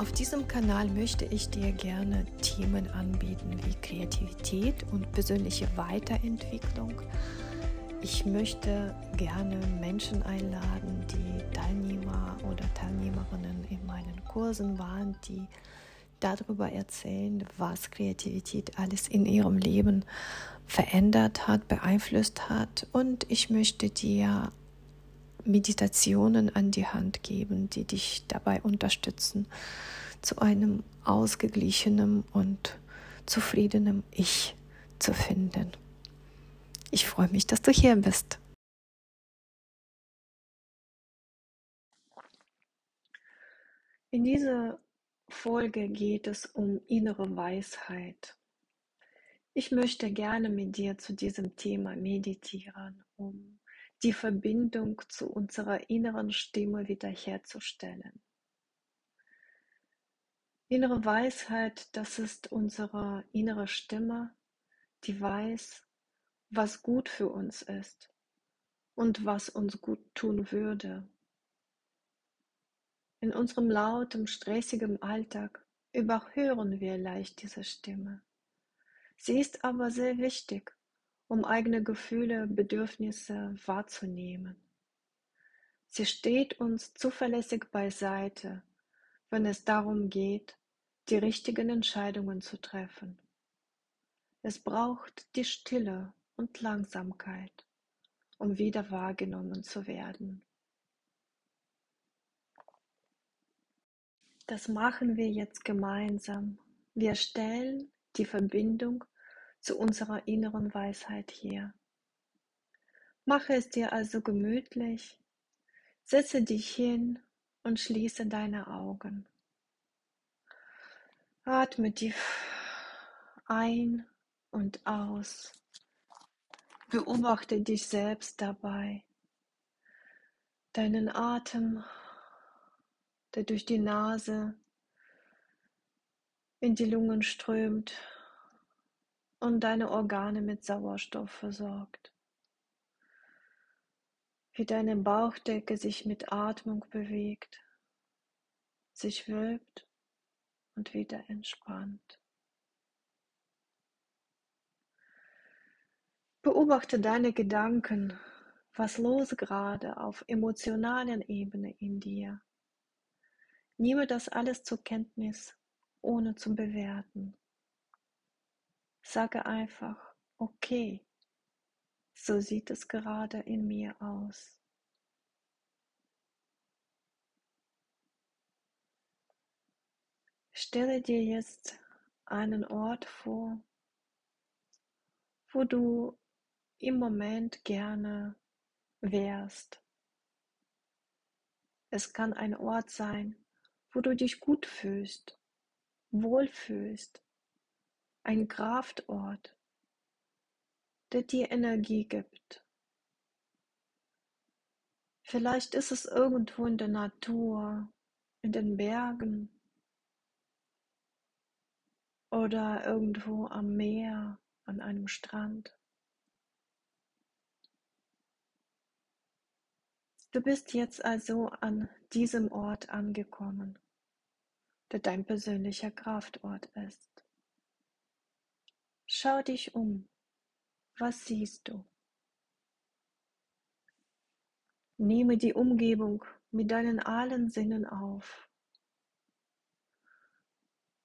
Auf diesem Kanal möchte ich dir gerne Themen anbieten wie Kreativität und persönliche Weiterentwicklung. Ich möchte gerne Menschen einladen, die Teilnehmer oder Teilnehmerinnen in meinen Kursen waren, die darüber erzählen, was Kreativität alles in ihrem Leben verändert hat, beeinflusst hat. Und ich möchte dir Meditationen an die Hand geben, die dich dabei unterstützen, zu einem ausgeglichenen und zufriedenen Ich zu finden. Ich freue mich, dass du hier bist. In dieser Folge geht es um innere Weisheit. Ich möchte gerne mit dir zu diesem Thema meditieren, um die Verbindung zu unserer inneren Stimme wiederherzustellen. Innere Weisheit, das ist unsere innere Stimme, die weiß, was gut für uns ist und was uns gut tun würde. In unserem lauten, stressigen Alltag überhören wir leicht diese Stimme. Sie ist aber sehr wichtig, um eigene Gefühle, Bedürfnisse wahrzunehmen. Sie steht uns zuverlässig beiseite, wenn es darum geht, die richtigen Entscheidungen zu treffen. Es braucht die Stille und Langsamkeit, um wieder wahrgenommen zu werden. Das machen wir jetzt gemeinsam. Wir stellen die Verbindung zu unserer inneren Weisheit her. Mache es dir also gemütlich, setze dich hin und schließe deine Augen. Atme tief ein und aus. Beobachte dich selbst dabei, deinen Atem, der durch die Nase in die Lungen strömt und deine Organe mit Sauerstoff versorgt. Wie deine Bauchdecke sich mit Atmung bewegt, sich wölbt und wieder entspannt. Beobachte deine Gedanken, was los gerade auf emotionalen Ebene in dir. Nehme das alles zur Kenntnis, ohne zu bewerten. Sage einfach, okay, so sieht es gerade in mir aus. Stelle dir jetzt einen Ort vor, wo du im Moment gerne wärst. Es kann ein Ort sein, wo du dich gut fühlst, wohlfühlst, ein Kraftort, der dir Energie gibt. Vielleicht ist es irgendwo in der Natur, in den Bergen oder irgendwo am Meer, an einem Strand. Du bist jetzt also an diesem Ort angekommen, der dein persönlicher Kraftort ist. Schau dich um. Was siehst du? Nehme die Umgebung mit deinen allen Sinnen auf.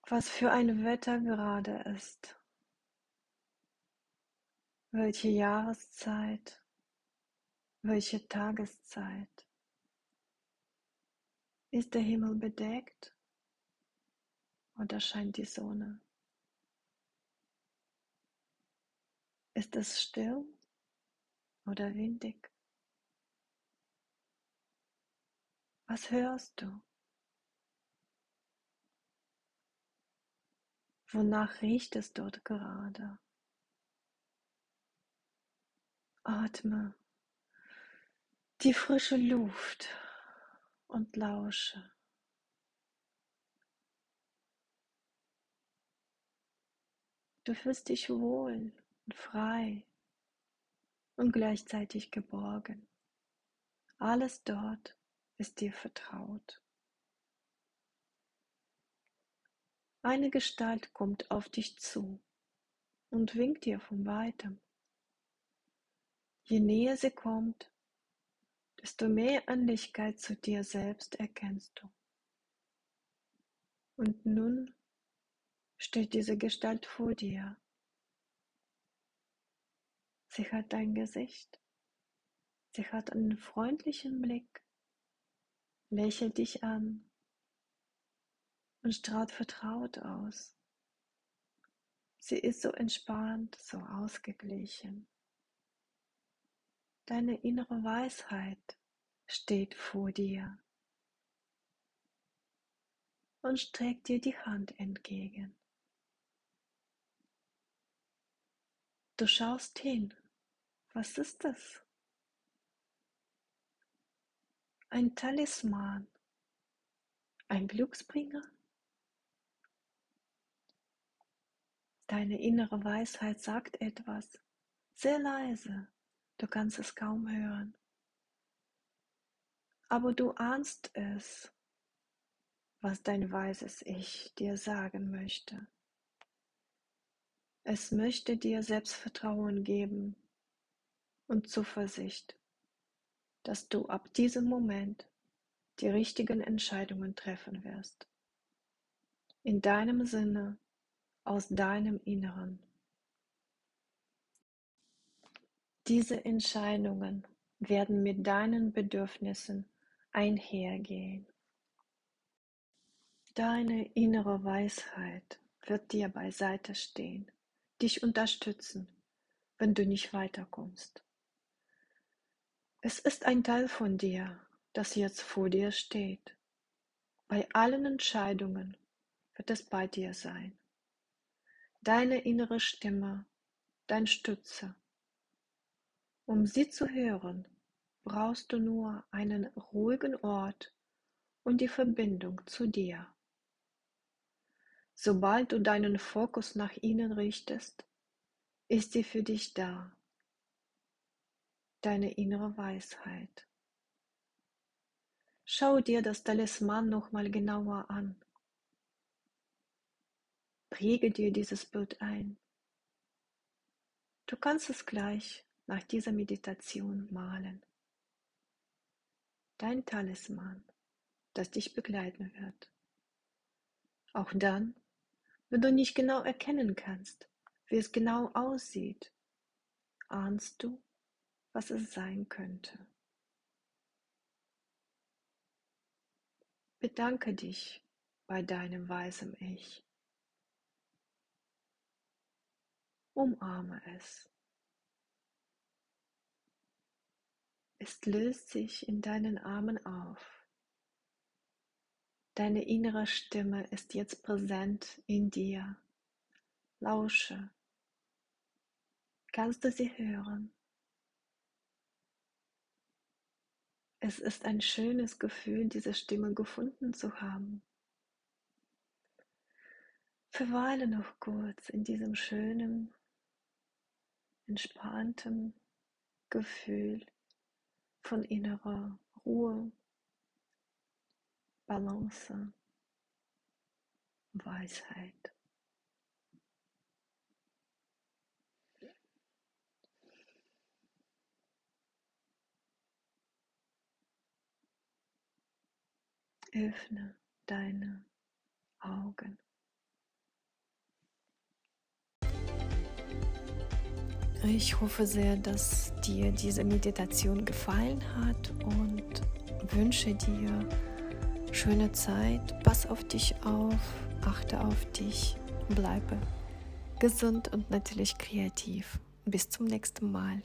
Was für ein Wetter gerade ist. Welche Jahreszeit, welche Tageszeit. Ist der Himmel bedeckt oder scheint die Sonne? Ist es still oder windig? Was hörst du? Wonach riecht es dort gerade? Atme die frische Luft und lausche. Du fühlst dich wohl frei und gleichzeitig geborgen. Alles dort ist dir vertraut. Eine Gestalt kommt auf dich zu und winkt dir von weitem. Je näher sie kommt, desto mehr Ähnlichkeit zu dir selbst erkennst du. Und nun steht diese Gestalt vor dir. Sie hat dein Gesicht, sie hat einen freundlichen Blick, lächelt dich an und strahlt vertraut aus. Sie ist so entspannt, so ausgeglichen. Deine innere Weisheit steht vor dir und streckt dir die Hand entgegen. Du schaust hin. Was ist das? Ein Talisman, ein Glücksbringer? Deine innere Weisheit sagt etwas, sehr leise, du kannst es kaum hören. Aber du ahnst es, was dein weises Ich dir sagen möchte. Es möchte dir Selbstvertrauen geben und Zuversicht, dass du ab diesem Moment die richtigen Entscheidungen treffen wirst. In deinem Sinne, aus deinem Inneren. Diese Entscheidungen werden mit deinen Bedürfnissen einhergehen. Deine innere Weisheit wird dir beiseite stehen, dich unterstützen, wenn du nicht weiterkommst. Es ist ein Teil von dir, das jetzt vor dir steht. Bei allen Entscheidungen wird es bei dir sein. Deine innere Stimme, dein Stütze. Um sie zu hören, brauchst du nur einen ruhigen Ort und die Verbindung zu dir. Sobald du deinen Fokus nach innen richtest, ist sie für dich da, deine innere Weisheit. Schau dir das Talisman nochmal genauer an. Präge dir dieses Bild ein. Du kannst es gleich nach dieser Meditation malen. Dein Talisman, das dich begleiten wird. Auch dann, wenn du nicht genau erkennen kannst, wie es genau aussieht, ahnst du, was es sein könnte. Bedanke dich bei deinem weisen Ich. Umarme es. Es löst sich in deinen Armen auf. Deine innere Stimme ist jetzt präsent in dir. Lausche. Kannst du sie hören? Es ist ein schönes Gefühl, diese Stimme gefunden zu haben. Verweile noch kurz in diesem schönen, entspannten Gefühl von innerer Ruhe Balance, Weisheit. Öffne deine Augen. Ich hoffe sehr, dass dir diese Meditation gefallen hat und wünsche dir schöne Zeit, pass auf dich auf, achte auf dich, bleibe gesund und natürlich kreativ. Bis zum nächsten Mal.